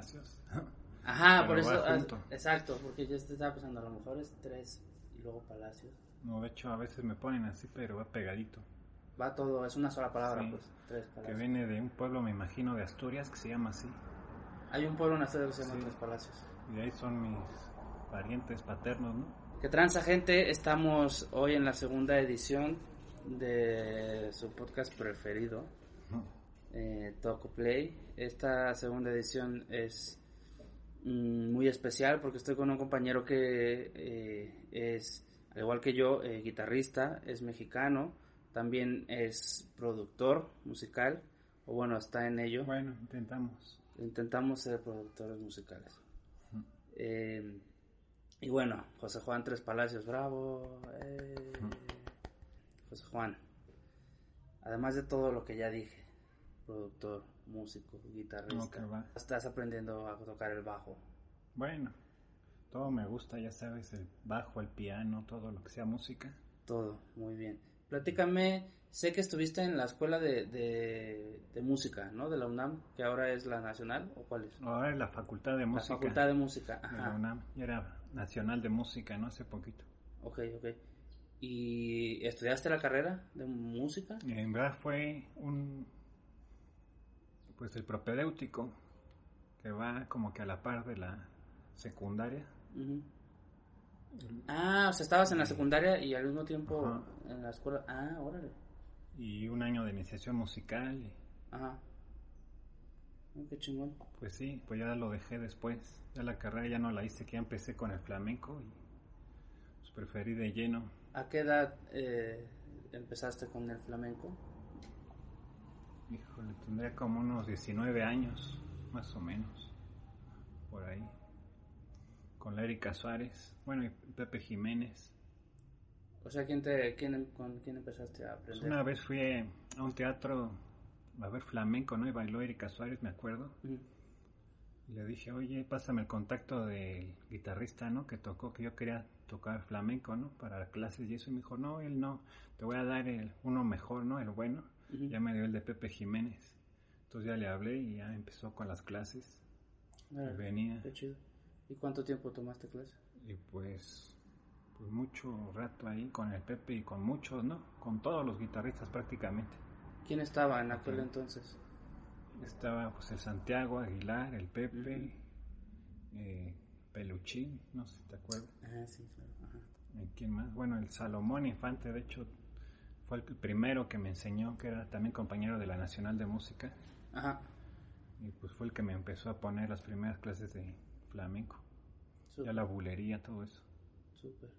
palacios. Ajá, Pero por eso, ah, exacto, porque yo estaba pensando, a lo mejor es tres y luego palacios. No, de hecho a veces me ponen así, pero va pegadito. Va todo, es una sola palabra, Sí. pues, tres Que palacios. viene de un pueblo, me imagino, de Asturias, que se llama así. Hay un pueblo en Asturias que se llama Sí. Tres Palacios. Y ahí son mis parientes paternos, ¿no? Que transa gente, estamos hoy en la segunda edición de su podcast preferido, eh, Toco Play. Esta segunda edición es mm, muy especial porque estoy con un compañero que eh, es, al igual que yo, eh, guitarrista, es mexicano, también es productor musical, o bueno, está en ello. Bueno, intentamos. Intentamos ser productores musicales. Y bueno, José Juan Tres Palacios, bravo. José Juan, además de todo lo que ya dije, productor, músico, guitarrista, No, estás aprendiendo a tocar el bajo. Bueno, todo me gusta, ya sabes, el bajo, el piano, todo lo que sea música. Todo, muy bien. Platícame, sé que estuviste en la escuela de, de, de música, ¿no? De la UNAM, que ahora es la nacional, ¿o cuál es? Ahora es la Facultad de Música La Facultad de Música, de la ajá. UNAM. Era Nacional de Música, ¿no? Hace poquito. Ok, ok. ¿Y estudiaste la carrera de música? En verdad fue un... Pues el propedéutico, que va como que a la par de la secundaria. Ah, o sea, estabas en la secundaria y al mismo tiempo en la escuela. Ah, órale. Y un año de iniciación musical. y, Ajá. Ah, qué chingón. pues sí, pues ya lo dejé después. Ya la carrera ya no la hice, que ya empecé con el flamenco y pues preferí de lleno. ¿A qué edad eh, empezaste con el flamenco? Híjole, tendría como unos 19 años, más o menos, por ahí. Con la Erika Suárez, bueno, y Pepe Jiménez. O sea, ¿quién te, quién, ¿con quién empezaste a Pues aprender? una vez fui a un teatro a ver flamenco, ¿no? Y bailó Erika Suárez, me acuerdo. Y le dije, oye, pásame el contacto del guitarrista, ¿no? Que tocó, que yo quería tocar flamenco, ¿no? Para clases y eso. Y me dijo, no, él no, te voy a dar el, uno mejor, ¿no? El bueno. Ya me dio el de Pepe Jiménez. Entonces ya le hablé y ya empezó con las clases. Órale, venía. Qué chido. ¿Y cuánto tiempo tomaste clase? Y pues, pues mucho rato ahí con el Pepe y con muchos, ¿no? Con todos los guitarristas prácticamente. ¿Quién estaba en aquel Ok. entonces? Estaba pues el Santiago Aguilar, el Pepe, eh, Peluchín, no sé si te acuerdas. Ah, sí, claro. Ajá. ¿Y ¿Quién más? Bueno, el Salomón Infante, de hecho, fue el primero que me enseñó, que era también compañero de la Nacional de Música. Ajá. Y pues fue el que me empezó a poner las primeras clases de flamenco. Ya la bulería, todo eso. Súper.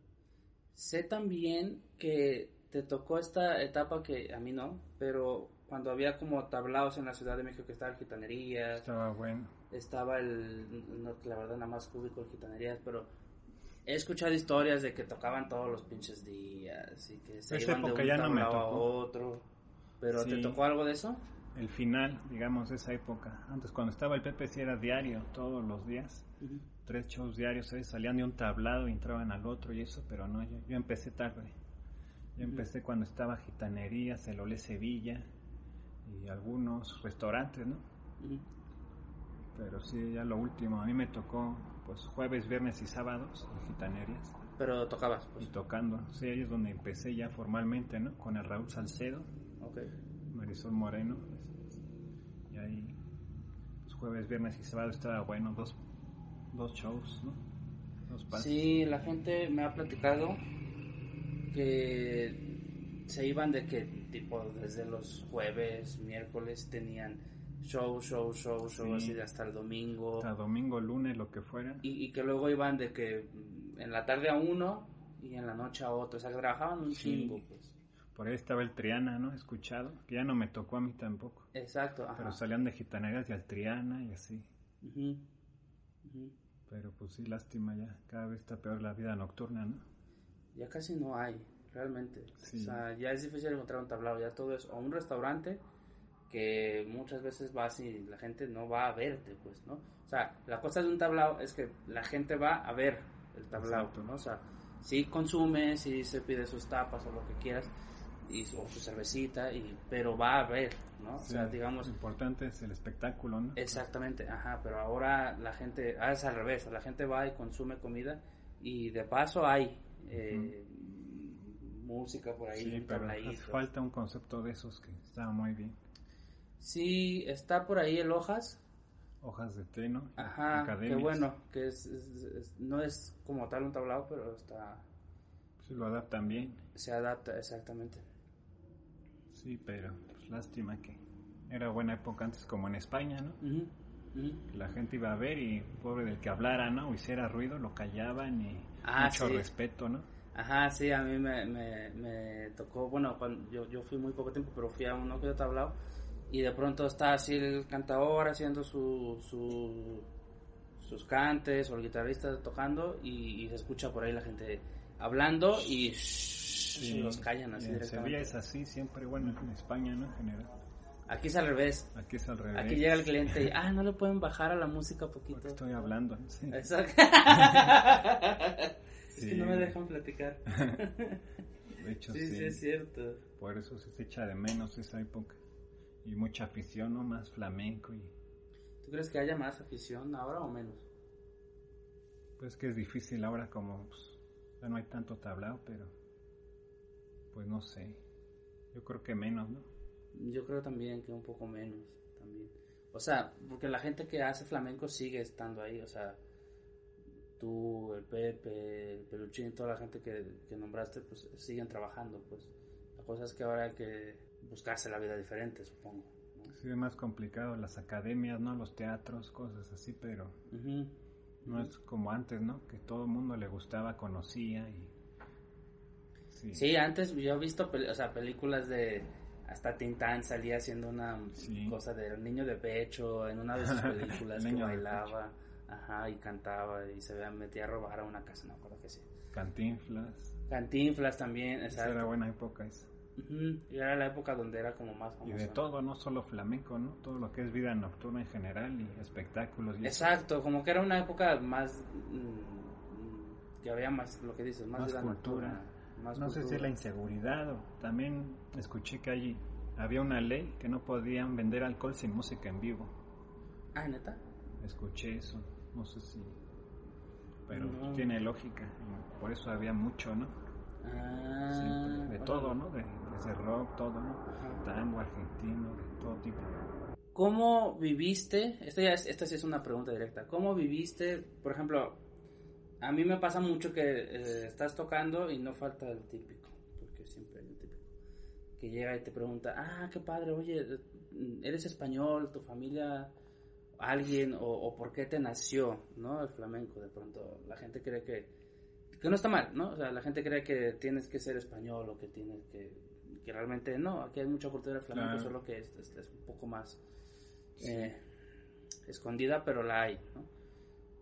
Sé también que te tocó esta etapa que a mí no, pero cuando había como tablaos en la Ciudad de México que estaban gitanerías, Estaba bueno. estaba el, no, la verdad nada más cúbico el gitanerías, pero he escuchado historias de que tocaban todos los pinches días y que se Esa iban de un ya no me tablao a otro. Pero ¿te tocó algo de eso? El final, digamos, de esa época. Antes, cuando estaba el Pepe, sí era diario, todos los días. Tres shows diarios, ¿sabes? salían de un tablado y entraban al otro y eso, pero no, yo, yo empecé tarde. Yo empecé cuando estaba Gitanerías, el Olé Sevilla y algunos restaurantes, ¿no? Pero sí, ya lo último, a mí me tocó pues jueves, viernes y sábados en Gitanerías Pero tocabas, y pues. tocando. Sí, ahí es donde empecé ya formalmente, ¿no? Con el Raúl Salcedo, Ok. Marisol Moreno. Y ahí, pues jueves, viernes y sábado estaba bueno, dos, dos shows, ¿no? Dos pases. Sí, la gente me ha platicado que se iban de que tipo desde los jueves, miércoles tenían show, show, show, show, Sí. así de hasta el domingo. Hasta domingo, lunes, lo que fuera. Y, y que luego iban de que en la tarde a uno y en la noche a otro. O sea, que trabajaban un Sí. chingo, pues. Por ahí estaba el Triana, ¿no? Escuchado, que ya no me tocó a mí tampoco. Exacto, ajá. Pero salían de gitaneras y al Triana y así. Ujú. Pero pues sí, lástima ya. Cada vez está peor la vida nocturna, ¿no? Ya casi no hay, realmente. Sí. O sea, ya es difícil encontrar un tablado, ya todo es o un restaurante que muchas veces vas y la gente no va a verte, pues, ¿no? O sea, la cosa de un tablao es que la gente va a ver el tablao, Exacto. ¿no? O sea, sí consume, sí se pide sus tapas o lo que quieras, y o su cervecita, y, pero va a ver, ¿no? O sea, digamos, Lo importante es el espectáculo, ¿no? Exactamente, ajá, pero ahora la gente, ah, es al revés, la gente va y consume comida y de paso hay eh, música por ahí, Sí, pero hace falta un concepto de esos que está muy bien. Sí, está por ahí el hojas, Hojas de té, ¿no? ajá, qué Academias. bueno, que es, es- es- no es como tal un tablado, pero está, Sí, lo adaptan bien. se adapta exactamente. Sí, pero pues, lástima que era buena época antes como en España, ¿no? Ujú. La gente iba a ver y pobre del que hablara, ¿no? O hiciera ruido, lo callaban y Ah, mucho sí. respeto, ¿no? Ajá, sí, a mí me, me, me tocó, bueno, cuando yo, yo fui muy poco tiempo, pero fui a uno que yo tablao y de pronto está así el cantador haciendo su, su, sus cantes o el guitarrista tocando y, y se escucha por ahí la gente hablando y Sí, los callan así en Sevilla es así, siempre, bueno, en España, ¿no? En general. Aquí es al revés, Aquí es al revés. aquí llega el cliente y, ah, no le pueden bajar a la música poquito. Porque estoy hablando, sí. Exacto. es que no me dejan platicar. De hecho, sí, sí. sí, es cierto. Por eso se echa de menos esa época. Y mucha afición, ¿no? Más flamenco y... ¿Tú crees que haya más afición ahora o menos? Pues que es difícil ahora como... pues, ya no hay tanto tablao, pero... Pues no sé. Yo creo que menos, ¿no? Yo creo también que un poco menos también. O sea, porque la gente que hace flamenco sigue estando ahí, o sea, tú, el Pepe, el Peluchín, toda la gente que, que nombraste, pues siguen trabajando, pues. La cosa es que ahora que buscarse la vida diferente, supongo. ¿no? Sí, es más complicado las academias, ¿no? Los teatros, cosas así, pero Ujú. no es como antes, ¿no? Que todo el mundo le gustaba, conocía y... Sí, Sí, antes yo he visto o sea, películas de... Hasta Tintán salía haciendo una Sí. cosa del niño de pecho en una de sus películas El que bailaba, ajá, y cantaba y se metía a robar a una casa, no acuerdo que sí. Cantinflas. Cantinflas también, Esa exacto. era buena época esa. Y era la época donde era como más Y famoso. de todo, no solo flamenco, ¿no? Todo lo que es vida nocturna en general y espectáculos. Y eso. Exacto, como que era una época más mm, que había más lo que dices, más, Más vida cultura. nocturna, más No sé si es la inseguridad o también escuché que allí había una ley que no podían vender alcohol sin música en vivo. Ah, neta. Escuché eso, no sé si... Pero No. tiene lógica, y por eso había mucho, ¿no? Ah, de todo, ¿no? De, desde rock, todo, ¿no? Tango, argentino, de todo tipo. ¿Cómo viviste? Esta, ya es- esta sí es una pregunta directa. ¿Cómo viviste? Por ejemplo, a mí me pasa mucho que eh, estás tocando y no falta el típico, porque siempre hay un típico, que llega y te pregunta, ah, qué padre, oye, ¿eres español? ¿Tu familia? ¿Alguien? O, o por qué te nació, no? El flamenco, de pronto. La gente cree que, que no está mal, ¿no? O sea, la gente cree que tienes que ser español o que tienes que... Que realmente no, aquí hay mucha cultura de flamenco, Claro. solo que es, es- es un poco más eh, escondida, pero la hay, ¿no?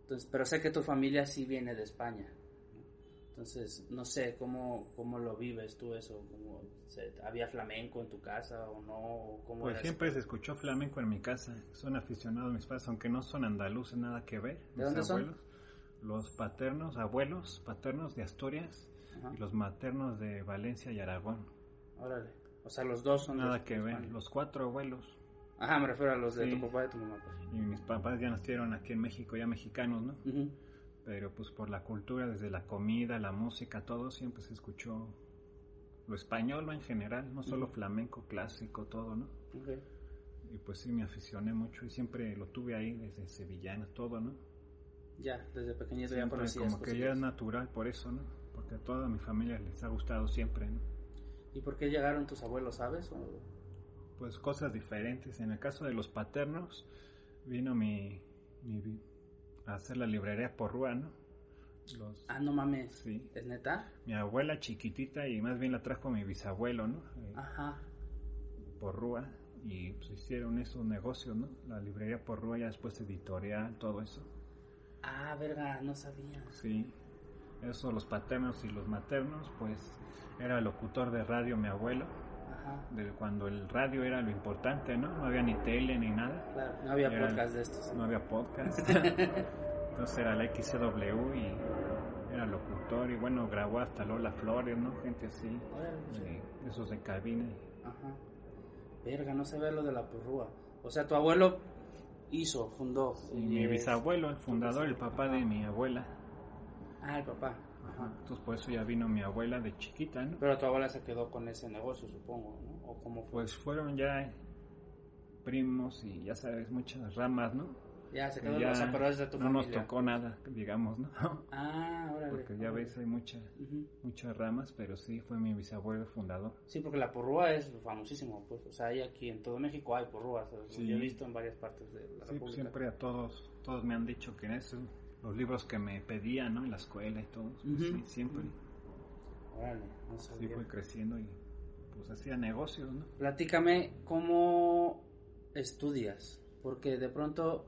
Entonces, pero sé que tu familia sí viene de España, ¿no? Entonces, no sé cómo, cómo lo vives tú eso, como, se- ¿había flamenco en tu casa o no? ¿O ¿Cómo Pues siempre se escuchó flamenco en mi casa. Son aficionados mis padres, aunque no son andaluces, nada que ver. ¿De mis dónde son? Los paternos, abuelos paternos de Asturias? Ajá, y los maternos de Valencia y Aragón. órale. O sea, los dos son Nada que ver. Los cuatro abuelos. Ajá, me refiero a los de Sí. tu papá y tu mamá. pues. Y mis papás ya nacieron aquí en México, ya mexicanos, ¿no? Pero pues por la cultura, desde la comida, la música, todo siempre se escuchó lo español en general, no solo flamenco, clásico, todo, ¿no? ok. Y pues sí me aficioné mucho y siempre lo tuve ahí desde sevillana, todo, ¿no? Ya, desde pequeñito ya Siempre conocías como que ya es natural por eso, ¿no? Porque a toda mi familia les ha gustado siempre, ¿no? ¿Y por qué llegaron tus abuelos, sabes? O- Pues cosas diferentes. En el caso de los paternos, vino mi, mi a hacer la librería por Rúa, ¿no? Los, Ah, no mames. Sí. ¿Es neta? Mi abuela chiquitita y más bien la trajo mi bisabuelo, ¿no? Eh, Ajá. por Rúa y pues hicieron esos negocios, ¿no? La librería por Rúa, ya después editorial, todo eso. Ah, verga, no sabía. Sí, eso, los paternos y los maternos, pues era locutor de radio mi abuelo, Ajá. de cuando el radio era lo importante, ¿no? No había ni tele ni nada, Claro, no había Era- podcast de estos. no había podcast. Entonces era la XCW y era locutor y bueno, grabó hasta Lola Flores, ¿no? Gente así, de- esos de cabina. Ajá. Verga, no sabía lo de la porrúa. O sea, tu abuelo hizo, fundó. Y mi es- bisabuelo, el fundador, el papá de mi abuela. Ah, el papá. Ajá. Entonces por eso ya vino mi abuela de chiquita, ¿no? Pero tu abuela se quedó con ese negocio, supongo, ¿no? ¿O cómo fue? Pues fueron ya primos y ya sabes, muchas ramas, ¿no? Ya, se Que quedó, ya o sea, pero es de tu no nos familia. tocó nada, digamos, ¿no? Ah, órale. Porque ya ves, hay mucha, Ujú. muchas ramas, pero sí fue mi bisabuelo fundador. Sí, porque la porrúa es famosísimo, pues. O sea, hay aquí en todo México hay porrúas. Sí. Yo he visto en varias partes de la Sí, pues República. siempre a todos, todos me han dicho que eso, los libros que me pedían, ¿no? En la escuela y todo, pues, Ujú. sí, siempre. Órale, no Sí sabía. fue creciendo y pues hacía negocios, ¿no? Platícame cómo estudias, porque de pronto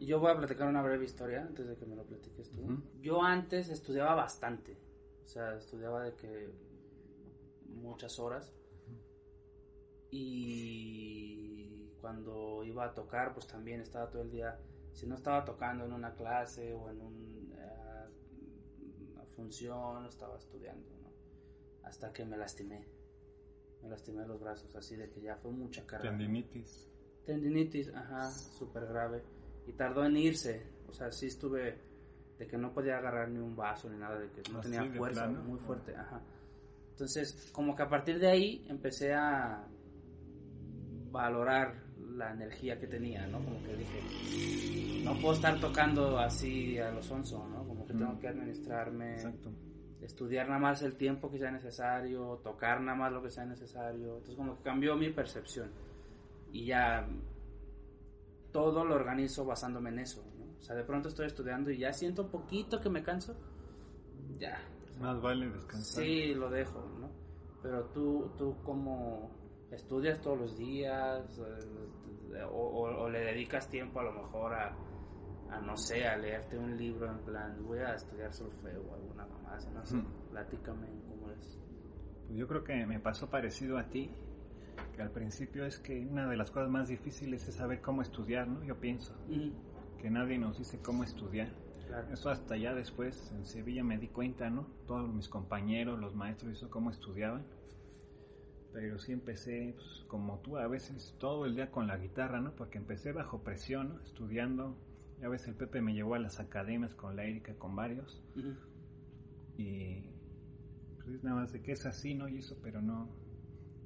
yo voy a platicar una breve historia antes de que me lo platiques tú. Yo antes estudiaba bastante, o sea, estudiaba de que muchas horas y cuando iba a tocar, pues también estaba todo el día, si no estaba tocando en una clase o en un, eh, una función, estaba estudiando, ¿no? Hasta que me lastimé. Me lastimé los brazos, así de que ya fue mucha carga. Tendinitis. Tendinitis, ajá, súper grave. Y tardó en irse. O sea, sí estuve de que no podía agarrar ni un vaso ni nada, de que no Así tenía fuerza, plano. muy fuerte, ajá. Entonces, como que a partir de ahí empecé a valorar la energía que tenía, ¿no? Como que dije, no puedo estar tocando así a los onzo, ¿no? Como que Mm. tengo que administrarme Exacto. estudiar nada más el tiempo que sea necesario, tocar nada más lo que sea necesario. Entonces como que cambió mi percepción. Y ya todo lo organizo basándome en eso. ¿no? O sea, de pronto estoy estudiando y ya siento un poquito que me canso. Ya. Más vale descansar. Sí, lo dejo, ¿no? Pero tú, tú como estudias todos los días eh, o, o- o le dedicas tiempo a lo mejor a, a, no sé, a leerte un libro en plan, voy a estudiar solfeo o alguna mamá, no sé, Ujú. platícame cómo es. Pues yo creo que me pasó parecido a ti, que al principio es que una de las cosas más difíciles es saber cómo estudiar, ¿no? Yo pienso Ujú, que nadie nos dice cómo estudiar. claro. Eso hasta ya después en Sevilla me di cuenta, ¿no? Todos mis compañeros, los maestros, eso cómo estudiaban. Pero sí empecé, pues, como tú, a veces todo el día con la guitarra, ¿no? Porque empecé bajo presión, ¿no? Estudiando. Ya ves, el Pepe me llevó a las academias con la Erika, con varios. Y pues es nada más de que es así, ¿no? Y eso, pero no,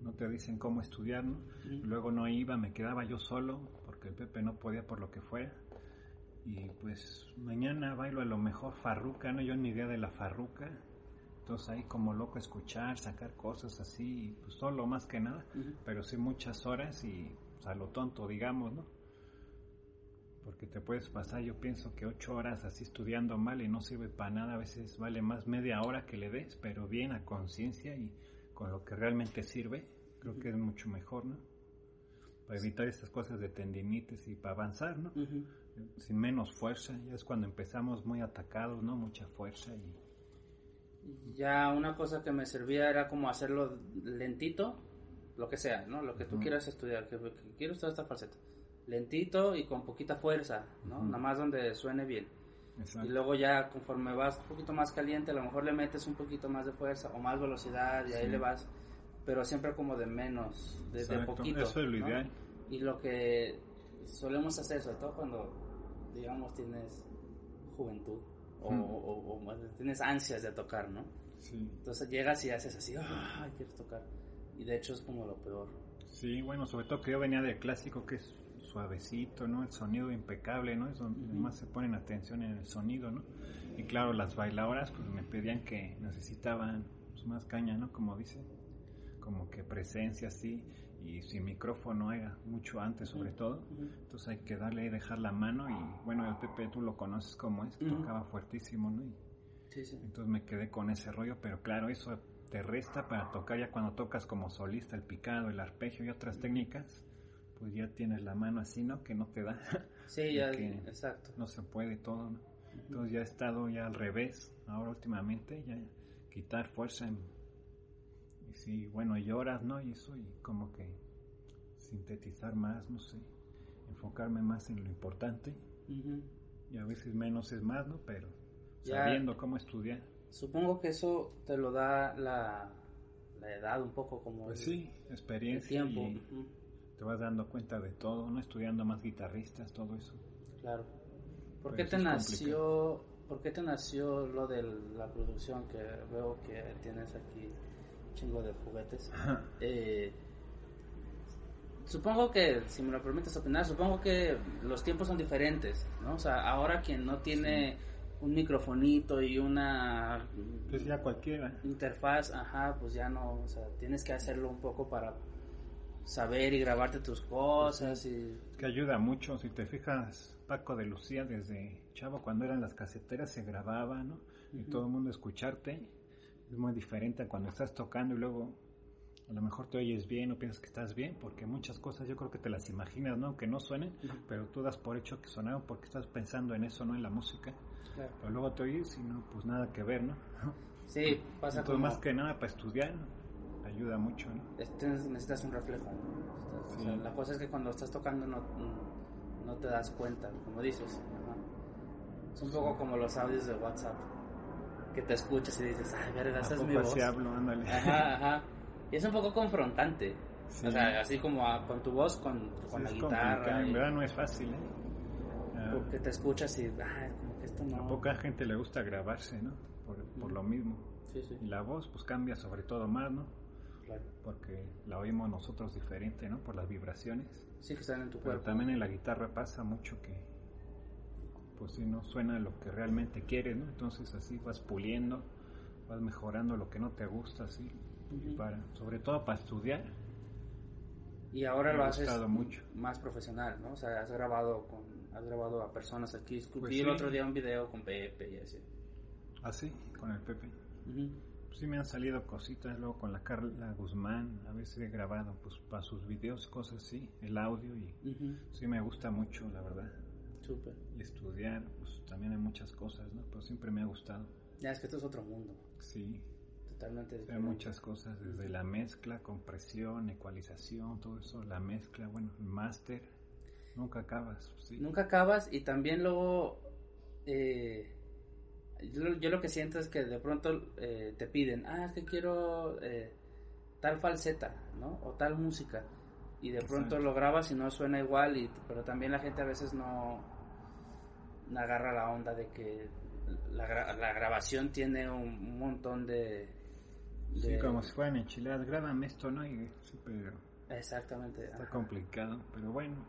no te dicen cómo estudiar, ¿no? Luego no iba, me quedaba yo solo, porque el Pepe no podía por lo que fuera. Y pues mañana bailo a lo mejor farruca, ¿no? Yo ni idea de la farruca. Entonces ahí como loco escuchar, sacar cosas así, pues solo más que nada. Pero sí muchas horas y pues, a lo tonto, digamos, ¿no? Porque te puedes pasar, yo pienso que ocho horas así estudiando mal y no sirve para nada. A veces vale más media hora que le des, pero bien a conciencia y con lo que realmente sirve. Creo que es mucho mejor, ¿no? Para evitar estas cosas de tendinitis y para avanzar, ¿no? Ujú. Sin menos fuerza. Ya es cuando empezamos muy atacados, ¿no? Mucha fuerza y... Ya una cosa que me servía era como hacerlo lentito, lo que sea, ¿no? Lo que tú quieras estudiar, que, que quiero estudiar esta falseta. Lentito y con poquita fuerza, ¿no? Nada más donde suene bien. Exacto. Y luego ya conforme vas un poquito más caliente, a lo mejor le metes un poquito más de fuerza o más velocidad y ahí Sí. le vas, pero siempre como de menos, de, de poquito. Eso es lo ¿no? ideal. Y lo que solemos hacer, sobre todo cuando, digamos, tienes juventud o, Hmm. o- o bien tienes ansias de tocar, ¿no? Sí. Entonces llegas y haces así, ¡ay, quiero tocar! Y de hecho es como lo peor. Sí, bueno, sobre todo que yo venía del clásico que es suavecito, ¿no? El sonido impecable, ¿no? Es donde Ujú. más se ponen atención en el sonido, ¿no? Y claro, las bailadoras pues me pedían que necesitaban pues, más caña, ¿no? Como dice, como que presencia así. y sin micrófono era mucho antes sobre todo, entonces hay que darle y dejar la mano y bueno, el Pepe tú lo conoces como es, tocaba fuertísimo, ¿no? Entonces me quedé con ese rollo, pero claro, eso te resta para tocar ya cuando tocas como solista, el picado, el arpegio y otras técnicas, pues ya tienes la mano así, ¿no? Que no te da. Sí, ya, exacto. No se puede todo, ¿no? Entonces ya he estado ya al revés, ahora últimamente, ya quitar fuerza en y sí, bueno, lloras, ¿no? Y eso, y como que sintetizar más, no sé, enfocarme más en lo importante. Y a veces menos es más, ¿no? Pero sabiendo cómo estudiar. Supongo que eso te lo da la, la edad un poco como... Pues sí, experiencia. tiempo. Y te vas dando cuenta de todo, ¿no? Estudiando más guitarristas, todo eso. Claro. ¿Por qué te nació... ¿Por qué te nació lo de la producción que veo que tienes aquí? chingo de juguetes. Eh, supongo que, si me lo permites opinar, supongo que los tiempos son diferentes, ¿no? O sea, ahora quien no tiene un microfonito y una... Pues ya cualquiera. Interfaz, ajá, pues ya no, o sea, tienes que hacerlo un poco para saber y grabarte tus cosas y... Que ayuda mucho, si te fijas, Paco de Lucía desde chavo cuando eran las caseteras se grababa, ¿no? Y todo el mundo escucharte es muy diferente a cuando estás tocando y luego a lo mejor te oyes bien o piensas que estás bien, porque muchas cosas yo creo que te las imaginas, ¿no? Que no suenen, pero tú das por hecho que sonaron porque estás pensando en eso, ¿no? En la música. Pero luego te oyes y no, pues nada que ver, ¿no? Sí, pasa Entonces, más que nada para estudiar, ayuda mucho, ¿no? necesitas un reflejo. la cosa es que cuando estás tocando no, no te das cuenta, como dices. Es un poco como los audios de WhatsApp que te escuchas y dices, ay, verga, esa es mi voz. hablo, ándale. Ajá, ajá. Y es un poco confrontante. O sea, así como con tu voz, con, con la guitarra. En verdad no es fácil, ¿eh? Ah. porque te escuchas y, ay, como que esto no. A poca gente le gusta grabarse, ¿no? Por, por lo mismo. Sí, sí. Y la voz, pues cambia sobre todo más, ¿no? Claro. Porque la oímos nosotros diferente, ¿no? Por las vibraciones. Sí, que están en tu cuerpo. Pero también en la guitarra pasa mucho que pues si no suena lo que realmente quieres, ¿no? Entonces así vas puliendo, vas mejorando lo que no te gusta, así, para, sobre todo para estudiar. Y ahora lo haces mucho. más profesional, ¿no? O sea, has grabado con, has grabado a personas aquí. Pues el otro día un video con Pepe y así. Ah, sí, con el Pepe. Sí me han salido cositas, luego con la Carla Guzmán, a veces he grabado pues para sus videos, cosas así, el audio y sí me gusta mucho, la verdad. Y estudiar, pues también hay muchas cosas, ¿no? Pero siempre me ha gustado. Ya, es que esto es otro mundo. Sí. Totalmente Hay muchas cosas, desde la mezcla, compresión, ecualización, todo eso, la mezcla, bueno, el máster, nunca acabas. Sí. Nunca acabas y también luego, eh, yo, lo que siento es que de pronto eh, te piden, ah, es que quiero eh, tal falseta, ¿no? O tal música. Y de pronto lo grabas y no suena igual, y, pero también la gente a veces no, agarra la onda de que la, la grabación tiene un, montón de, Sí, como si fueran enchiladas, grábame esto, ¿no? Y super... Exactamente. Está complicado, pero bueno.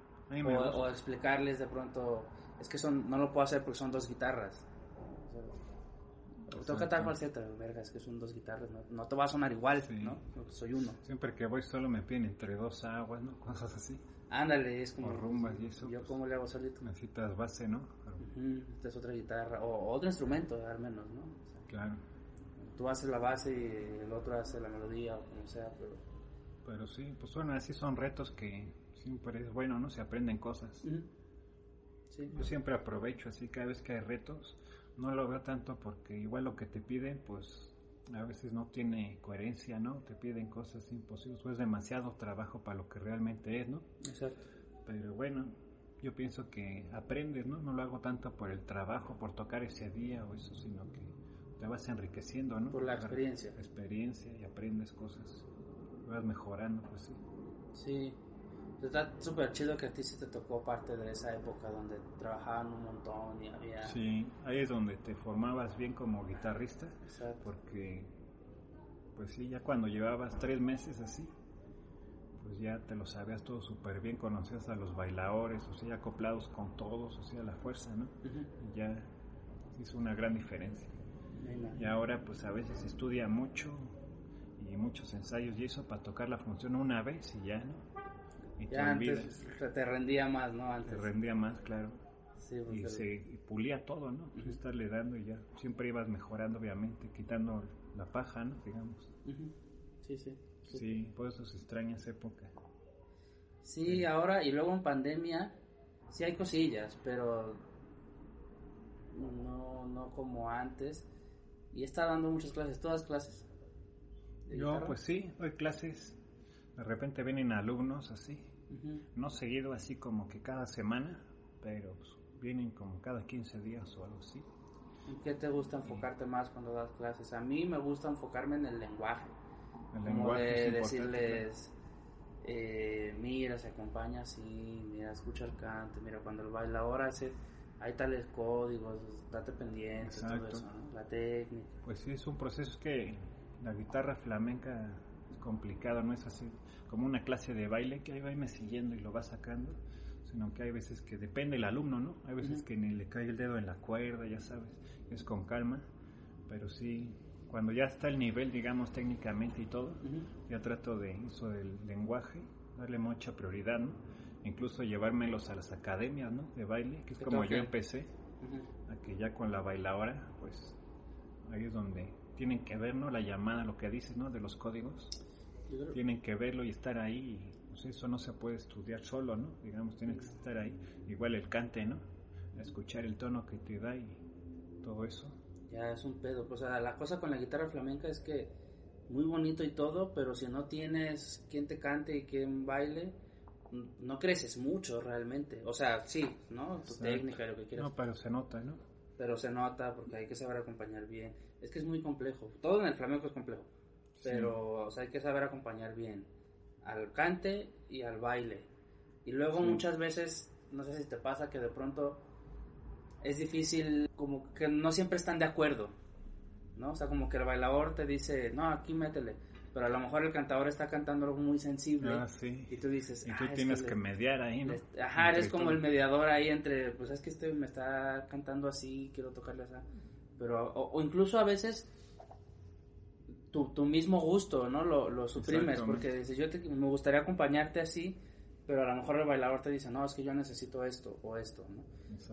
o, explicarles de pronto, es que son no lo puedo hacer porque son dos guitarras. Toca tal falseta, verga, es que son dos guitarras, no, te va a sonar igual, ¿no? soy uno. Siempre que voy solo me piden entre dos aguas, ¿no? Cosas así. Ándale, es como. O rumbas y eso. Yo, pues, ¿cómo le hago solito? Necesitas base, ¿no? Esta es otra guitarra, o otro instrumento, al menos, ¿no? claro. Tú haces la base y el otro hace la melodía, o como sea, pero. Pero sí, pues bueno, así son retos que siempre es bueno, ¿no? Se aprenden cosas. sí. Yo siempre aprovecho, así cada vez que hay retos, no lo veo tanto porque igual lo que te piden, pues a veces no tiene coherencia, ¿no? Te piden cosas imposibles, pues es demasiado trabajo para lo que realmente es, ¿no? Exacto. Pero bueno, yo pienso que aprendes, ¿no? No lo hago tanto por el trabajo, por tocar ese día o eso, sino que te vas enriqueciendo, ¿no? Por la experiencia. La experiencia y aprendes cosas, vas mejorando, pues sí. Sí, Está súper chido que a ti sí te tocó parte de esa época donde trabajaban un montón y había... Sí, ahí es donde te formabas bien como guitarrista. Porque, pues sí, ya cuando llevabas tres meses así, pues ya te lo sabías todo súper bien, conocías a los bailadores, o sea, acoplados con todos, o sea, la fuerza, ¿no? Y ya hizo una gran diferencia. Y ahora pues a veces estudia mucho y muchos ensayos y eso para tocar la función una vez y ya, ¿no? Y Ya antes olvidas. te rendía más, ¿no? Antes. Te rendía más, claro. Sí, Y porque- se y pulía todo, ¿no? Pues estarle dando y ya. Siempre ibas mejorando, obviamente, quitando la paja, ¿no? Digamos. Ujú. Sí, sí. Sí, por eso se extraña esa época. Sí, ahora y luego en pandemia, sí hay cosillas, pero no, no como antes. Y está dando muchas clases, todas clases. Yo, guitarra. pues sí, doy clases. De repente vienen alumnos así. No seguido así como que cada semana, pero pues, vienen como cada 15 días o algo así. ¿En qué te gusta enfocarte más cuando das clases? A mí me gusta enfocarme en el lenguaje. El como lenguaje de es decirles, eh, mira, se acompaña así, mira, escucha el cante, mira, cuando el bailador hace, hay tales códigos, date pendiente, todo Exacto. eso, ¿no? La técnica. Pues sí, es un proceso que la guitarra flamenca complicado, no es así como una clase de baile que ahí va siguiendo y lo va sacando, sino que hay veces que depende el alumno, ¿no? Hay veces Ujú. que ni le cae el dedo en la cuerda, ya sabes, es con calma, pero sí, cuando ya está el nivel, digamos, técnicamente y todo, Ujú. ya trato de eso del lenguaje, darle mucha prioridad, ¿no? Incluso llevármelos a las academias, ¿no? De baile, que es como yo empecé a que ya con la bailadora, pues ahí es donde tienen que ver, ¿no? La llamada, lo que dices, ¿no? De los códigos, tienen que verlo y estar ahí. pues, eso no se puede estudiar solo, ¿no? Digamos, tienes que estar ahí. Igual el cante, ¿no? Escuchar el tono que te da y todo eso. Ya es un pedo. O sea, la cosa con la guitarra flamenca es que muy bonito y todo, pero si no tienes quien te cante y quien baile, no creces mucho realmente. O sea, sí, ¿no? Tu Exacto. técnica y lo que quieras. No, pero se nota, ¿no? Pero se nota porque hay que saber acompañar bien. Es que es muy complejo. Todo en el flamenco es complejo. Pero o sea, hay que saber acompañar bien al cante y al baile. Y luego Sí. muchas veces, no sé si te pasa que de pronto es difícil, como que no siempre están de acuerdo. ¿No? O sea, como que el bailador te dice, no, aquí métele. Pero a lo mejor el cantador está cantando algo muy sensible. Ah, sí. Y tú dices, Y "Ah, tú es tienes le- que mediar ahí, ¿no? le- Ajá, Entre eres como el mediador ahí entre, pues es que este me está cantando así, quiero tocarle así. Pero, o, o incluso a veces tu, tu mismo gusto, ¿no? Lo, lo suprimes, porque dices, yo te- me gustaría acompañarte así, pero a lo mejor el bailador te dice, no, es que yo necesito esto o esto, ¿no?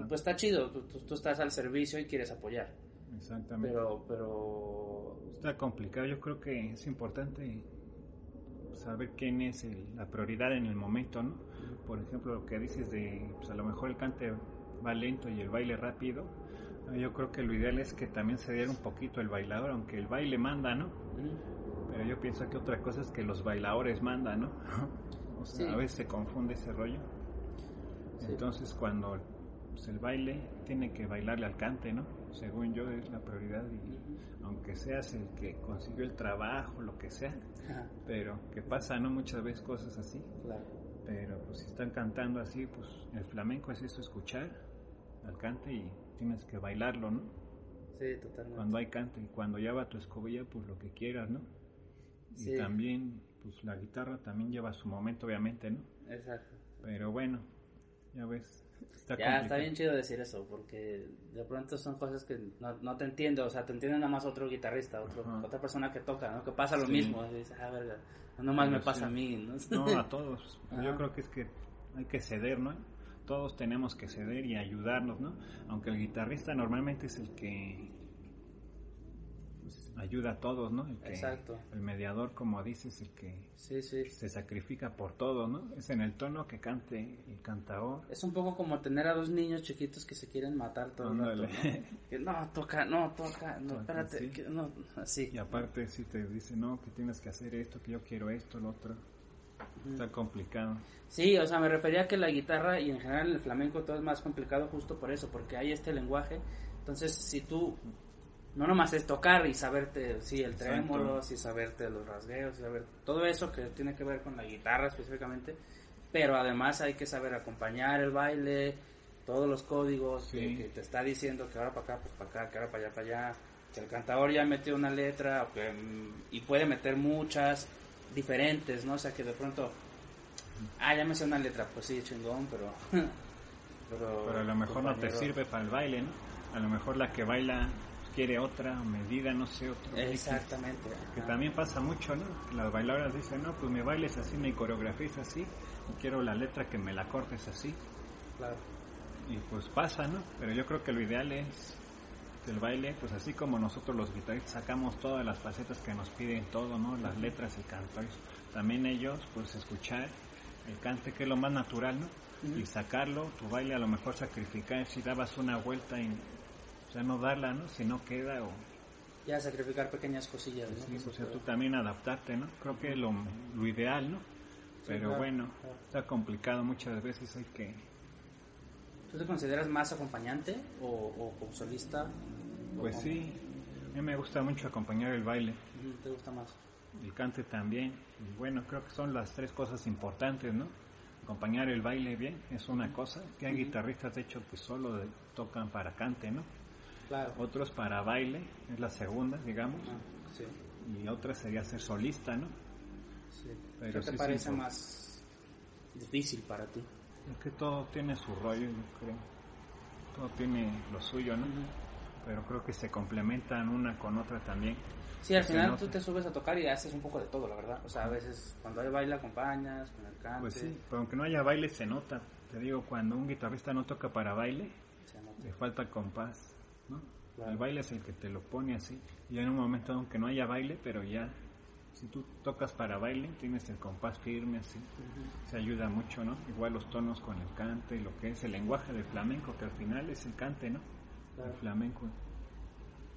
Y pues está chido, tú, tú- tú estás al servicio y quieres apoyar, Exactamente. pero, pero... Está complicado, yo creo que es importante saber quién es el- la prioridad en el momento, ¿no? Por ejemplo, lo que dices de, pues a lo mejor el cante va lento y el baile rápido, yo creo que lo ideal es que también se diera un poquito el bailador, aunque el baile manda, ¿no? Pero yo pienso que otra cosa es que los bailadores mandan, ¿no? o sea, Sí. a veces se confunde ese rollo. Sí. Entonces, cuando pues, el baile tiene que bailarle al cante, ¿no? Según yo es la prioridad y aunque seas el que consiguió el trabajo, lo que sea, Ajá, pero que pasa, ¿no? Muchas veces cosas así, claro. pero pues si están cantando así, pues el flamenco es eso, escuchar al cante y tienes que bailarlo, ¿no? Sí, totalmente. Cuando hay cante y cuando ya va tu escobilla, pues lo que quieras, ¿no? Sí. Y también, pues la guitarra también lleva su momento, obviamente, ¿no? Exacto. Pero bueno, ya ves, está Ya, complicado. está bien chido decir eso, porque de pronto son cosas que no, no te entiendo, o sea, te entiende nada más otro guitarrista, otro, otra persona que toca, ¿no? Que pasa lo Sí. mismo, y dices, ah, verga, no nomás me pasa sí. a mí, ¿no? No, a todos. Ajá. Yo creo que es que hay que ceder, ¿no? Todos tenemos que ceder y ayudarnos, ¿no? Aunque el guitarrista normalmente es el que pues, ayuda a todos, ¿no? El que- Exacto. El mediador, como dices, el que Sí, sí. se sacrifica por todo, ¿no? Es en el tono que cante el cantador. Es un poco como tener a dos niños chiquitos que se quieren matar todo el rato. ¿no? Que no, toca, no, toca, no, espérate, sí. que no, así. Y aparte si te dice, no, que tienes que hacer esto, que yo quiero esto, lo otro. Está complicado. Sí, o sea, me refería a que la guitarra y en general el flamenco todo es más complicado justo por eso, porque hay este lenguaje. Entonces, si tú no nomás es tocar y saberte, sí, el trémolo, sí, saberte los rasgueos, saber todo eso que tiene que ver con la guitarra específicamente, pero además hay que saber acompañar el baile, todos los códigos Sí. que, que te está diciendo que ahora para acá, pues para acá, que ahora para allá, para allá, que el cantador ya metió una letra mm, y puede meter muchas diferentes, ¿no? O sea, que de pronto Ah, ya me sé una letra, pues sí, chingón, pero... pero, Pero a lo mejor no te sirve para el baile, ¿no? A lo mejor la que baila quiere otra medida, no sé, otro. Exactamente. Que también pasa mucho, ¿no? Las bailadoras dicen, no, pues mi baile es así, mi coreografía es así, y quiero la letra que me la cortes así. Claro. Y pues pasa, ¿no? Pero yo creo que lo ideal es el baile, pues así como nosotros los guitarristas sacamos todas las facetas que nos piden todo, ¿no? Las letras, y canto, también ellos, pues escuchar el cante, que es lo más natural, ¿no? Y sacarlo, tu baile a lo mejor sacrificar, si dabas una vuelta, y, o sea, no darla, ¿no? Si no queda o... Ya, sacrificar pequeñas cosillas, ¿no? Sí, o sea, tú también adaptarte, ¿no? Creo que es lo, lo ideal, ¿no? Pero bueno, está complicado muchas veces, hay que... ¿Tú te consideras más acompañante o, o solista? Pues sí, a mí me gusta mucho acompañar el baile. ¿Te gusta más? El cante también. Y bueno, creo que son las tres cosas importantes, ¿no? Acompañar el baile bien es una cosa, que hay guitarristas, de hecho, pues solo tocan para cante, ¿no? Claro. Otros para baile, es la segunda, digamos. Ah, sí. Y otra sería ser solista, ¿no? Sí. ¿Qué te parece más difícil para ti? Es que todo tiene su rollo, yo creo. Todo tiene lo suyo, ¿no? Pero creo que se complementan una con otra también. Sí, al final tú te subes a tocar y haces un poco de todo, la verdad. O sea, a veces cuando hay baile acompañas, con el cante. Pues sí, pero aunque no haya baile se nota. Te digo, cuando un guitarrista no toca para baile, le falta compás, ¿no? El baile es el que te lo pone así. Y en un momento, aunque no haya baile, pero ya, si tú tocas para baile, tienes el compás firme así. Se ayuda mucho, ¿no? Igual los tonos con el cante, lo que es el lenguaje del flamenco, que al final es el cante, ¿no? El flamenco.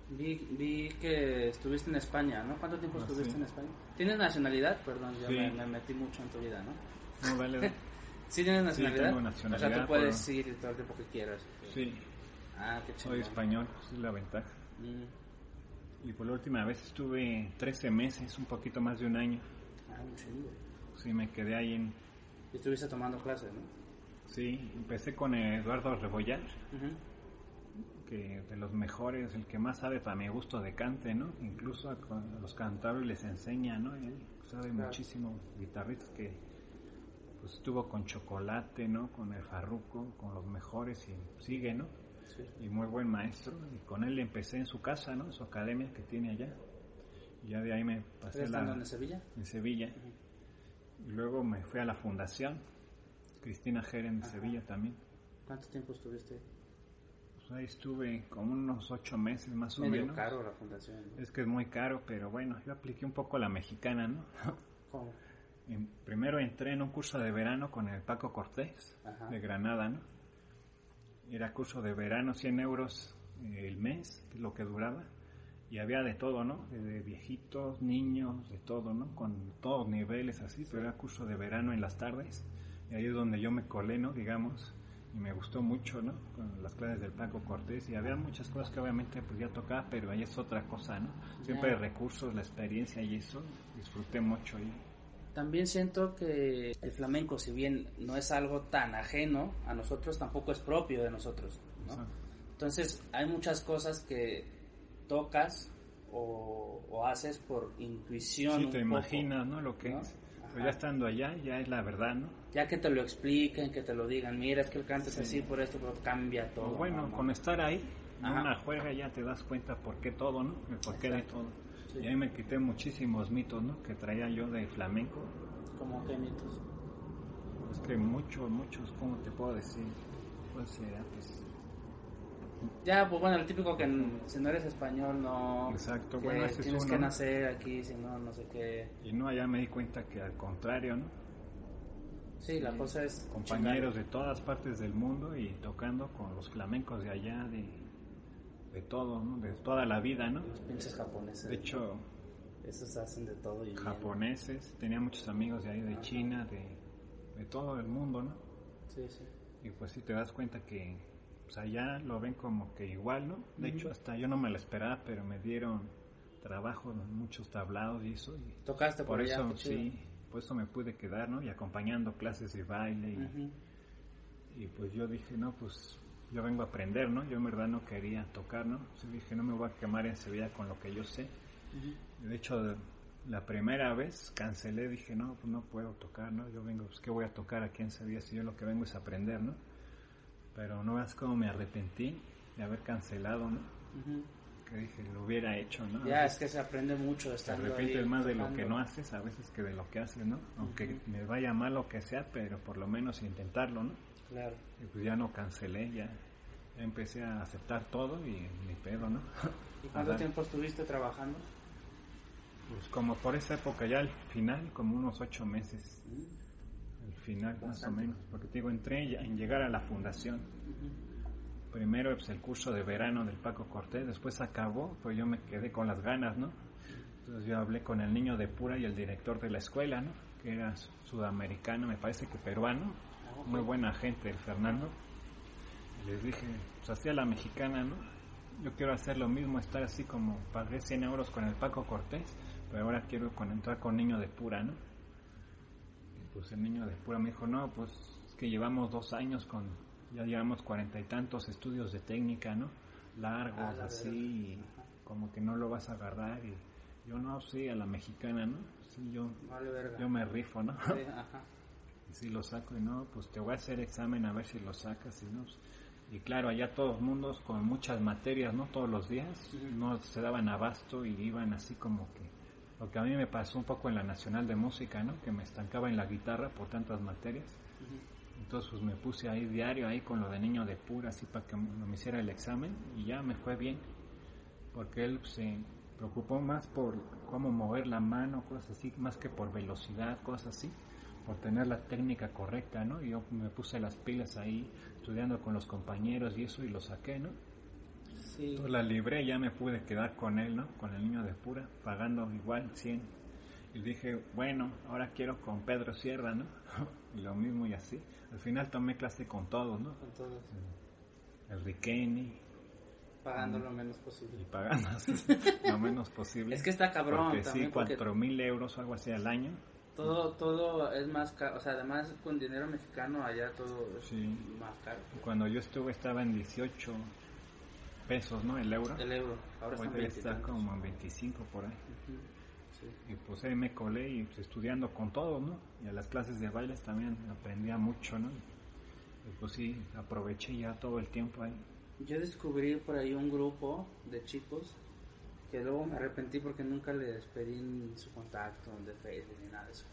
Vi, vi que estuviste en España, ¿no? ¿Cuánto tiempo ah, estuviste en España? ¿Tienes nacionalidad? Perdón, ya me, metí mucho en tu vida, ¿no? No, vale. ¿Sí tienes nacionalidad? Sí, tengo nacionalidad. O sea, tú puedes ir todo el tiempo que quieras. Sí. Ah, qué Soy español, esa es la ventaja. Mm. Y por la última vez estuve 13 meses, un poquito más de un año. Ah, un chingo. Sí, me quedé ahí en... Y estuviste tomando clases, ¿no? Sí, empecé con Eduardo Rebollar de los mejores, el que más sabe para mi gusto de cante, ¿no? Incluso a, los cantadores les enseña, ¿no? Él sabe muchísimo, guitarristas que pues estuvo con Chocolate, ¿no? Con el Farruco, con los mejores y sigue, ¿no? Y muy buen maestro. Y con él empecé en su casa, ¿no? Su academia que tiene allá. Y ya de ahí me pasé la... en Sevilla? En Sevilla. Y luego me fui a la fundación, Cristina Jeren de Sevilla también. ¿Cuánto tiempo estuviste ahí estuve como unos ocho meses más o Medio menos. caro la fundación. Es que es muy caro, pero bueno, yo apliqué un poco la mexicana, ¿no? ¿Cómo? primero entré en un curso de verano con el Paco Cortés de Granada, ¿no? Era curso de verano, 100 euros el mes, lo que duraba. Y había de todo, ¿no? De viejitos, niños, de todo, ¿no? Con todos niveles así, pero era curso de verano en las tardes. Y ahí es donde yo me colé, ¿no? Digamos, y me gustó mucho, ¿no? Con las clases del Paco Cortés y había muchas cosas que obviamente podía tocar, pero ahí es otra cosa, ¿no? Siempre recursos, la experiencia y eso, disfruté mucho ahí. También siento que el flamenco, si bien no es algo tan ajeno a nosotros, tampoco es propio de nosotros, ¿no? Entonces hay muchas cosas que tocas o, haces por intuición. Sí, te imaginas, ¿no? Lo que es. Pero ya estando allá, ya es la verdad, ¿no? Ya que te lo expliquen, que te lo digan, mira, es que el canto es así por esto, pero cambia todo. Pues bueno, con estar ahí, en una juega ya te das cuenta por qué todo, ¿no? El por qué de todo. Y ahí me quité muchísimos mitos, ¿no? Que traía yo de flamenco. ¿Cómo qué mitos? Es que muchos, muchos, ¿cómo te puedo decir? Pues, pues ya, pues bueno, el típico que si no eres español no... Exacto, bueno, ese tienes que nacer aquí, si no, no sé qué... Y no, allá me di cuenta que al contrario, ¿no? Sí, la cosa es... Compañeros de todas partes del mundo y tocando con los flamencos de allá, de, de todo, ¿no? De toda la vida, ¿no? Los pinches japoneses. De hecho... Esos hacen de todo y Japoneses, tenía muchos amigos de ahí, de China, de, de todo el mundo, ¿no? Sí, sí. Y pues sí te das cuenta que pues allá lo ven como que igual, ¿no? De hecho, hasta yo no me lo esperaba, pero me dieron trabajo, muchos tablados y eso. Y Tocaste por, eso, sí, por eso me pude quedar, ¿no? Y acompañando clases de baile. Y, pues yo dije, no, pues yo vengo a aprender, ¿no? Yo en verdad no quería tocar, ¿no? Entonces dije, no me voy a quemar en Sevilla con lo que yo sé. De hecho, la primera vez cancelé, dije, no, pues no puedo tocar, ¿no? Yo vengo, pues, ¿qué voy a tocar aquí en Sevilla si yo lo que vengo es aprender, ¿no? Pero no veas cómo me arrepentí de haber cancelado, ¿no? Que dije, lo hubiera hecho, ¿no? Ya, es que se aprende mucho estando De repente ahí es más de lo que no haces a veces que de lo que haces, ¿no? Aunque me vaya mal lo que sea, pero por lo menos intentarlo, ¿no? Claro. Y pues ya no cancelé, ya, ya empecé a aceptar todo y mi pedo, ¿no? ¿Y cuánto tiempo estuviste trabajando? Pues como por esa época ya al final, como unos ocho meses, al final más o menos, porque te digo, entré en llegar a la fundación. Primero pues, el curso de verano del Paco Cortés, después acabó, pues yo me quedé con las ganas, ¿no? Entonces yo hablé con el niño de Pura y el director de la escuela, ¿no? Que era sudamericano, me parece que peruano, muy buena gente, el Fernando. Y les dije, pues hacía la mexicana, ¿no? Yo quiero hacer lo mismo, estar así como pagué 100 euros con el Paco Cortés, pero ahora quiero entrar con niño de Pura, ¿no? Y pues el niño de Pura me dijo, no, pues es que llevamos dos años con, ya llevamos cuarenta y tantos estudios de técnica, ¿no? Largos, Ah, la así, como que no lo vas a agarrar y yo no, sí, a la mexicana, ¿no? Sí, yo, Vale, yo me rifo, ¿no? Sí, ajá. Y si lo saco y no, pues te voy a hacer examen a ver si lo sacas y no. pues, y claro, allá todos mundos con muchas materias, ¿no? Todos los días, no se daban abasto y iban así como que... Lo que a mí me pasó un poco en la Nacional de Música, ¿no? Que me estancaba en la guitarra por tantas materias. Ujú. Entonces pues me puse ahí diario ahí con lo de niño de pura, así para que me me hiciera el examen y ya me fue bien. Porque él se preocupó más por cómo mover la mano, cosas así, más que por velocidad, cosas así, por tener la técnica correcta, ¿no? Y yo me puse las pilas ahí estudiando con los compañeros y eso y lo saqué, ¿no? Sí. Entonces la libré y ya me pude quedar con él, ¿no? Con el niño de pura, pagando igual 100. Y dije, bueno, ahora quiero con Pedro Sierra, ¿no? y lo mismo y así. Al final tomé clase con todos, ¿no? Con todos. El Riqueni Pagando lo menos posible. y pagando así lo menos posible. Es que está cabrón Porque también, sí, cuatro mil euros o algo así al año. Todo, todo es más caro. O sea, además con dinero mexicano allá todo es Sí. más caro. Cuando yo estuve estaba en 18 pesos, ¿no? El euro. El euro. Ahora Hoy están debe 20 y estar tantos. como en 25 por ahí. Ujú. Sí. Y pues ahí me colé y pues, estudiando con todos, ¿no? Y a las clases de bailes también aprendía mucho, ¿no? Y pues sí, aproveché ya todo el tiempo ahí. Yo descubrí por ahí un grupo de chicos que luego me arrepentí porque nunca les pedí su contacto de Facebook ni nada de eso.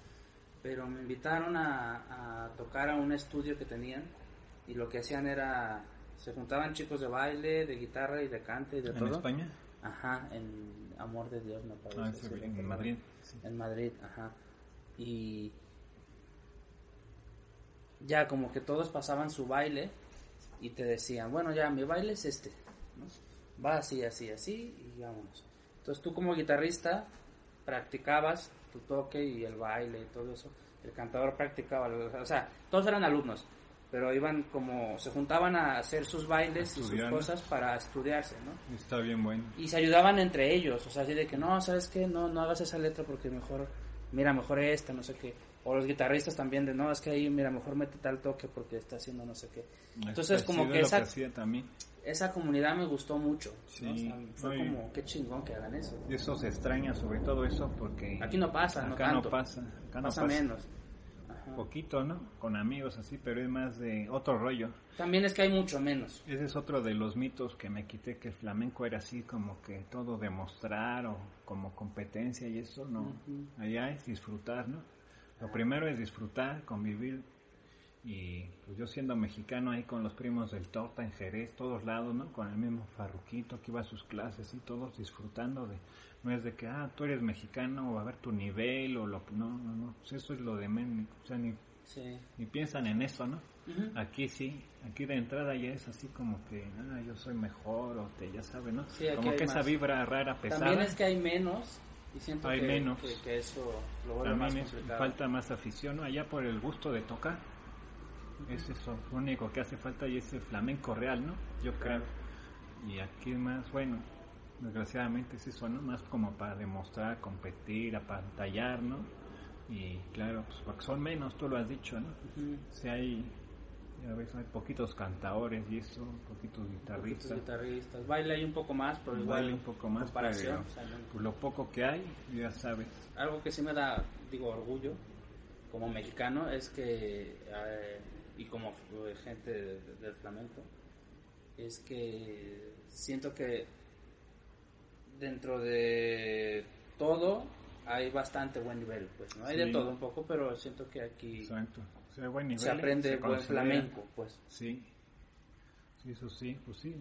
Pero me invitaron a, a tocar a un estudio que tenían y lo que hacían era, se juntaban chicos de baile, de guitarra y de cante y de ¿En todo. España? Ajá, en Amor de Dios me parece. Ah, sí, en. Madrid. sí. En Madrid, ajá. Y ya como que todos pasaban su baile y te decían, bueno, ya mi baile es este, ¿no? Va así, así, así y vámonos. Entonces tú como guitarrista practicabas tu toque y el baile y todo eso. El cantador practicaba, o sea, todos eran alumnos, pero iban como, se juntaban a hacer sus bailes y sus cosas para estudiarse, ¿no? Está bien bueno. y se ayudaban entre ellos, o sea, así de que no, ¿sabes qué? No, no hagas esa letra porque mejor, mira, mejor esta, no sé qué. O los guitarristas también de, no, es que ahí, mira, mejor mete tal toque porque está haciendo no sé qué. Entonces, como que esa, hacía también. esa comunidad me gustó mucho. ¿no? Sí, O sea, fue como, qué chingón que hagan eso. Y eso se extraña sobre todo eso porque... Aquí no pasa, no tanto. no pasa. Acá no Pasa pasa. menos. Poquito, ¿no? Con amigos así, pero es más de otro rollo. También es que hay mucho menos. Ese es otro de los mitos que me quité, que el flamenco era así como que todo demostrar o como competencia y eso, no. Allá es disfrutar, ¿no? Lo primero es disfrutar, convivir y pues yo siendo mexicano ahí con los primos del Torta en Jerez, todos lados, ¿no? Con el mismo Farruquito que iba a sus clases y todos disfrutando de... No es de que, ah, tú eres mexicano o a ver tu nivel o lo... No, no, no. Pues eso es lo de menos. O sea, ni, Sí. ni piensan en eso, ¿no? Aquí sí, aquí de entrada ya es así como que, ah, yo soy mejor, o te, ya sabes, ¿no? Sí, como que esa vibra rara, pesada, También es que hay menos y siento Hay que, menos. que, que eso lo vuelve más complicado. falta más afición, ¿no? Allá por el gusto de tocar, es eso, lo único que hace falta y es el flamenco real, ¿no? Yo creo. Y aquí más, bueno, desgraciadamente es eso, ¿no? Más como para demostrar, competir, apantallar, ¿no? Y claro, pues porque son menos, tú lo has dicho, ¿no? Si hay, ya ves, hay poquitos cantadores y eso, poquitos Poquitos guitarristas. guitarristas. Baila ahí un poco más, pero igual. Baile un poco más, comparación, pero o sea, no- pues, lo poco que hay, ya sabes. algo que sí me da, digo, orgullo como mexicano es que, eh, y como eh, gente de- de- del flamenco, es que siento que dentro de todo hay bastante buen nivel, pues, ¿no? Hay de todo un poco, pero siento que aquí Exacto. O sea, buen nivel, se aprende se buen flamenco, pues. Sí. Sí, eso sí, pues sí.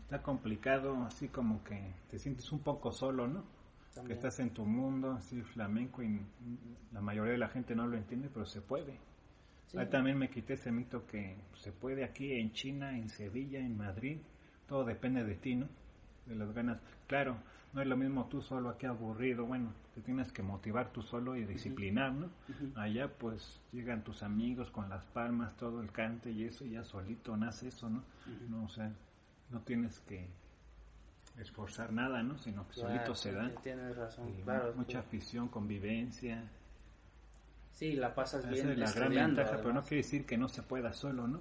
Está complicado, así como que te sientes un poco solo, ¿no? Que estás en tu mundo, así flamenco, y la mayoría de la gente no lo entiende, pero se puede. Sí. Ahí también me quité ese mito que se puede aquí en China, en Sevilla, en Madrid, todo depende de ti, ¿no? De las ganas. Claro, no es lo mismo tú solo aquí aburrido, bueno, te tienes que motivar tú solo y disciplinar, ¿no? Allá pues llegan tus amigos con las palmas, todo el cante y eso, y ya solito nace eso, ¿no? No, o sea, no tienes que esforzar nada, ¿no? Sino que Claro, solito se da. Tienes razón, Y claro. mucha afición, convivencia. Sí, la pasas Esa bien es la gran ventaja, pero no quiere decir que no se pueda solo, ¿no?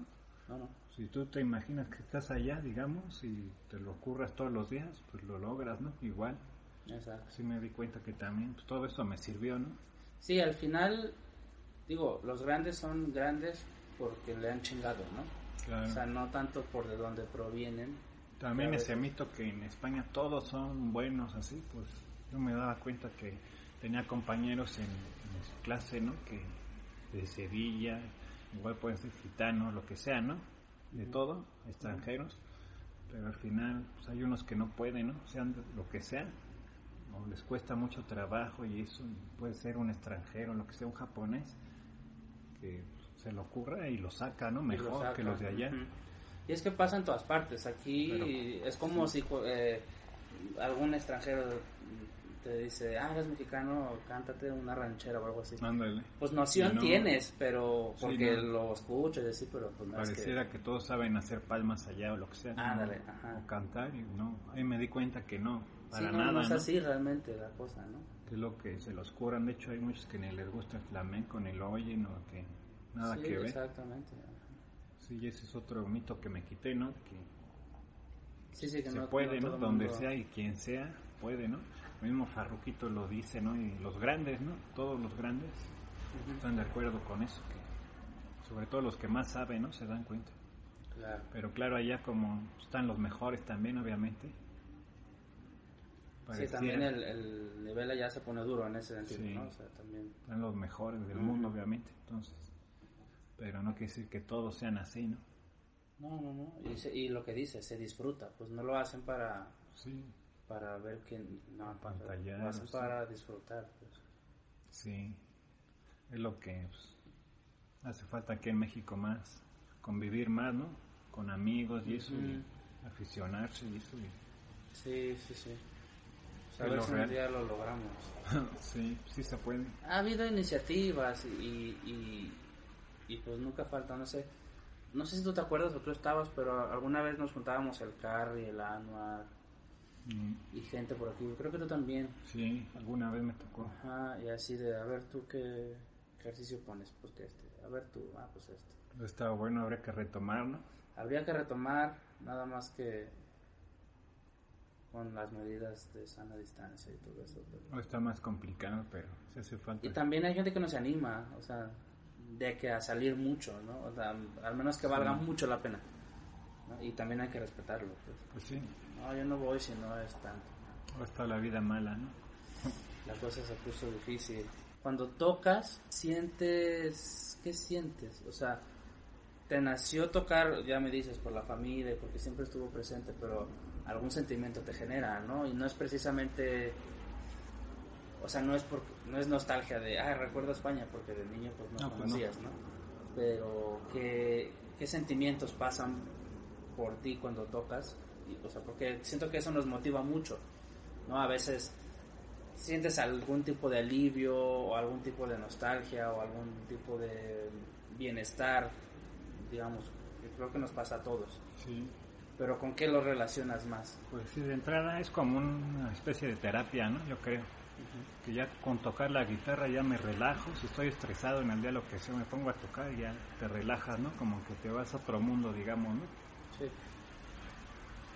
No, no. Si tú te imaginas que estás allá, digamos, y te lo ocurras todos los días, pues lo logras, ¿no? Igual, Exacto. sí me di cuenta que también pues, todo eso me sirvió, ¿no? Sí, al final, digo, los grandes son grandes porque le han chingado, ¿no? Claro. O sea, no tanto por de dónde provienen. También Claro. ese mito que en España todos son buenos, así, pues yo me daba cuenta que tenía compañeros en, en mi clase, ¿no? Que de Sevilla, igual pueden ser gitanos, lo que sea, ¿no? De todo, extranjeros, pero al final pues, hay unos que no pueden, ¿no? Sean lo que sea, o les cuesta mucho trabajo y eso, puede ser un extranjero, lo que sea, un japonés, que se le ocurra y lo saca, ¿no? lo Mejor que los de allá. Y es que pasa en todas partes. Aquí es como si eh, algún extranjero te dice, ah, eres mexicano, cántate una ranchera o algo así. Ándale. Pues noción no- tienes, pero Sí, porque no. lo escuchas y así, pero pues no es que... Pareciera que... todos saben hacer palmas allá o lo que sea. ¿no? Ándale, ajá. O cantar y no. Ahí me di cuenta que no, para Sí, no, nada. no es ¿no? así realmente la cosa, ¿no? Que es lo que se los curan. De hecho, hay muchos que ni les gusta el flamenco, ni lo oyen o que nada sí, que ver. exactamente. Sí, y ese es otro mito que me quité, ¿no? Que Sí, sí, que se no, puede, no ¿no? Donde mundo- sea y quien sea, puede, ¿no? Mismo Farruquito lo dice, ¿no? Y los grandes, ¿no? Todos los grandes están de acuerdo con eso. Que, sobre todo los que más saben, ¿no? Se dan cuenta. Claro. Pero claro, allá como están los mejores también, obviamente. Sí, también el, el nivel allá se pone duro en ese sentido, Sí. ¿no? O sea, también... Están los mejores del mundo, obviamente. Entonces, pero no quiere decir que todos sean así, ¿no? No, no, no. Y, se- y lo que dice, se disfruta. Pues no lo hacen para, Sí, para ver que... No, hacen sí. para disfrutar. Pues. sí. Es lo que pues, hace falta aquí en México más. Convivir más, ¿no? Con amigos y eso, y aficionarse y eso. y- Sí, sí, sí. Pues a ver si un día lo logramos. sí, sí se puede. Ha habido iniciativas y, y, y pues nunca falta, no sé. No sé si tú te acuerdas o tú estabas, pero alguna vez nos juntábamos el Carry, el Anuar Mm, y gente por aquí. Creo que tú también. Sí, alguna vez me tocó. Ajá, y así de, a ver tú qué ejercicio pones, pues que este. A ver tú, ah, pues este. Está bueno, habría que retomarlo. Habría que retomar nada más que con las medidas de sana distancia y todo eso. pero- Está más complicado, pero se hace falta. Y también hay gente que no se anima, o sea, de que a salir mucho, ¿no? O sea, al menos que valga mucho la pena. ¿No? Y también hay que respetarlo. Pues. Pues sí, No, yo no voy si no es tanto. ahora está la vida mala, ¿no? La cosa se puso difícil. Cuando tocas, sientes... ¿Qué sientes? O sea, te nació tocar, ya me dices, por la familia y porque siempre estuvo presente, pero algún sentimiento te genera, ¿no? Y no es precisamente... O sea, no es porque, no es nostalgia de, ah, recuerdo España, porque de niño pues no, No, pues no. conocías, no. Pero, ¿qué, ¿qué sentimientos pasan por ti cuando tocas? Y, o sea, porque siento que eso nos motiva mucho, ¿no? A veces sientes algún tipo de alivio o algún tipo de nostalgia o algún tipo de bienestar, digamos, que creo que nos pasa a todos. Sí. Pero ¿con qué lo relacionas más? Pues sí, de entrada es como una especie de terapia, ¿no? Yo creo. Que ya con tocar la guitarra ya me relajo. Si estoy estresado en el día, lo que sea, me pongo a tocar y ya te relajas, ¿no? Como que te vas a otro mundo, digamos, ¿no? Sí.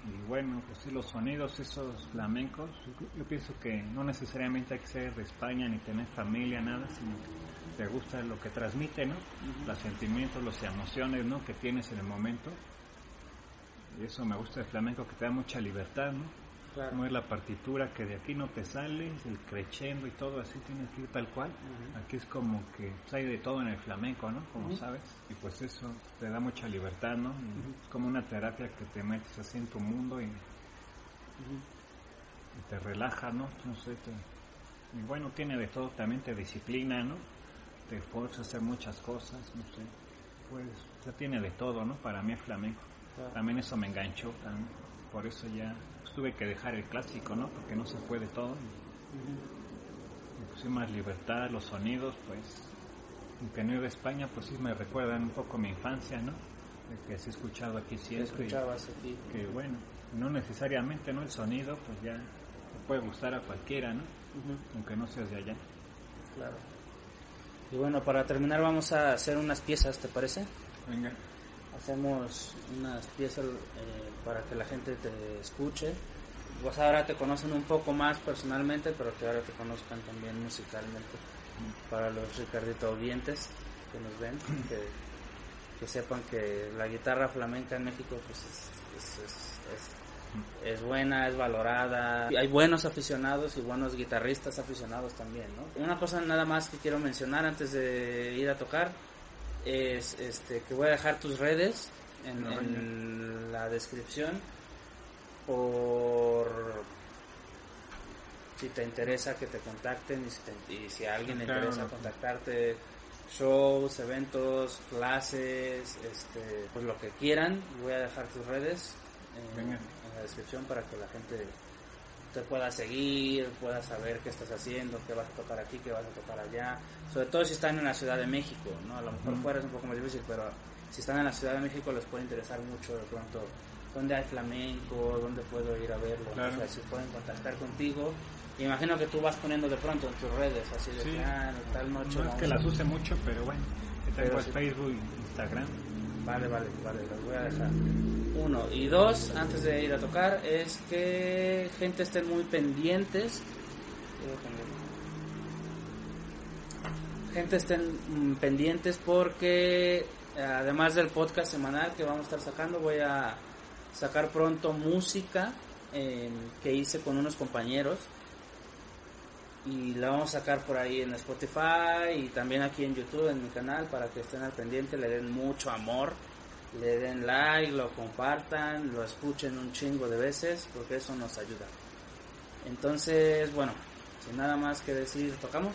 Y bueno, pues sí, los sonidos esos flamencos, yo, yo pienso que no necesariamente hay que ser de España ni tener familia, nada, sino que te gusta lo que transmite, ¿no? Los sentimientos, las emociones, ¿no? Que tienes en el momento. Y eso me gusta del flamenco, que te da mucha libertad, ¿no? No es la partitura que de aquí no te sale, el creciendo y todo así tienes que ir tal cual. Aquí es como que pues, hay de todo en el flamenco, ¿no? Como sabes. Y pues eso te da mucha libertad, ¿no? Es como una terapia que te metes así en tu mundo y, y te relaja, ¿no? No sé, y bueno, tiene de todo, también te disciplina, ¿no? Te fuerza a hacer muchas cosas, no sé. Pues ya tiene de todo, ¿no? Para mí es flamenco. También eso me enganchó, también. Por eso ya pues, tuve que dejar el clásico, ¿no? Porque no se puede todo. Y, más libertad, los sonidos, pues, aunque no iba a España, pues sí me recuerdan un poco mi infancia, ¿no? De que se he escuchado aquí siempre. escuchabas aquí. Que bueno, no necesariamente, ¿no? El sonido, pues ya puede gustar a cualquiera, ¿no? Aunque no seas de allá. Claro. Y bueno, para terminar vamos a hacer unas piezas, ¿te parece? Venga. Hacemos unas piezas eh, para que la gente te escuche. Pues ahora te conocen un poco más personalmente, pero que ahora te conozcan también musicalmente. Para los Ricardito oyentes que nos ven, que, sepan que la guitarra flamenca en México pues es es buena, es valorada. Hay buenos aficionados y buenos guitarristas aficionados también, ¿no? Una cosa nada más que quiero mencionar antes de ir a tocar es este que voy a dejar tus redes en, la descripción por si te interesa que te contacten y si, a alguien le interesa contactarte shows, eventos, clases, este, pues lo que quieran, voy a dejar tus redes en, la descripción para que la gente te pueda seguir, pueda saber qué estás haciendo, qué vas a tocar aquí, qué vas a tocar allá. Sobre todo si están en la Ciudad de México, ¿no? A lo mejor fuera es un poco más difícil, pero si están en la Ciudad de México les puede interesar mucho de pronto dónde hay flamenco, dónde puedo ir a verlo. O sea, si pueden contactar contigo. Imagino que tú vas poniendo de pronto en tus redes, así de sí. Ah, tal noche. No es que las use mucho, pero bueno, que tengo Facebook, Instagram. Vale, vale, vale, los voy a dejar. Uno. Y dos, antes de ir a tocar, es que gente estén muy pendientes. Gente estén mm, pendientes porque además del podcast semanal que vamos a estar sacando, voy a sacar pronto música que hice con unos compañeros y la vamos a sacar por ahí en Spotify y también aquí en YouTube en mi canal para que estén al pendiente, le den mucho amor, le den like, lo compartan, lo escuchen un chingo de veces porque eso nos ayuda. Entonces, bueno, sin nada más que decir, ¿tocamos?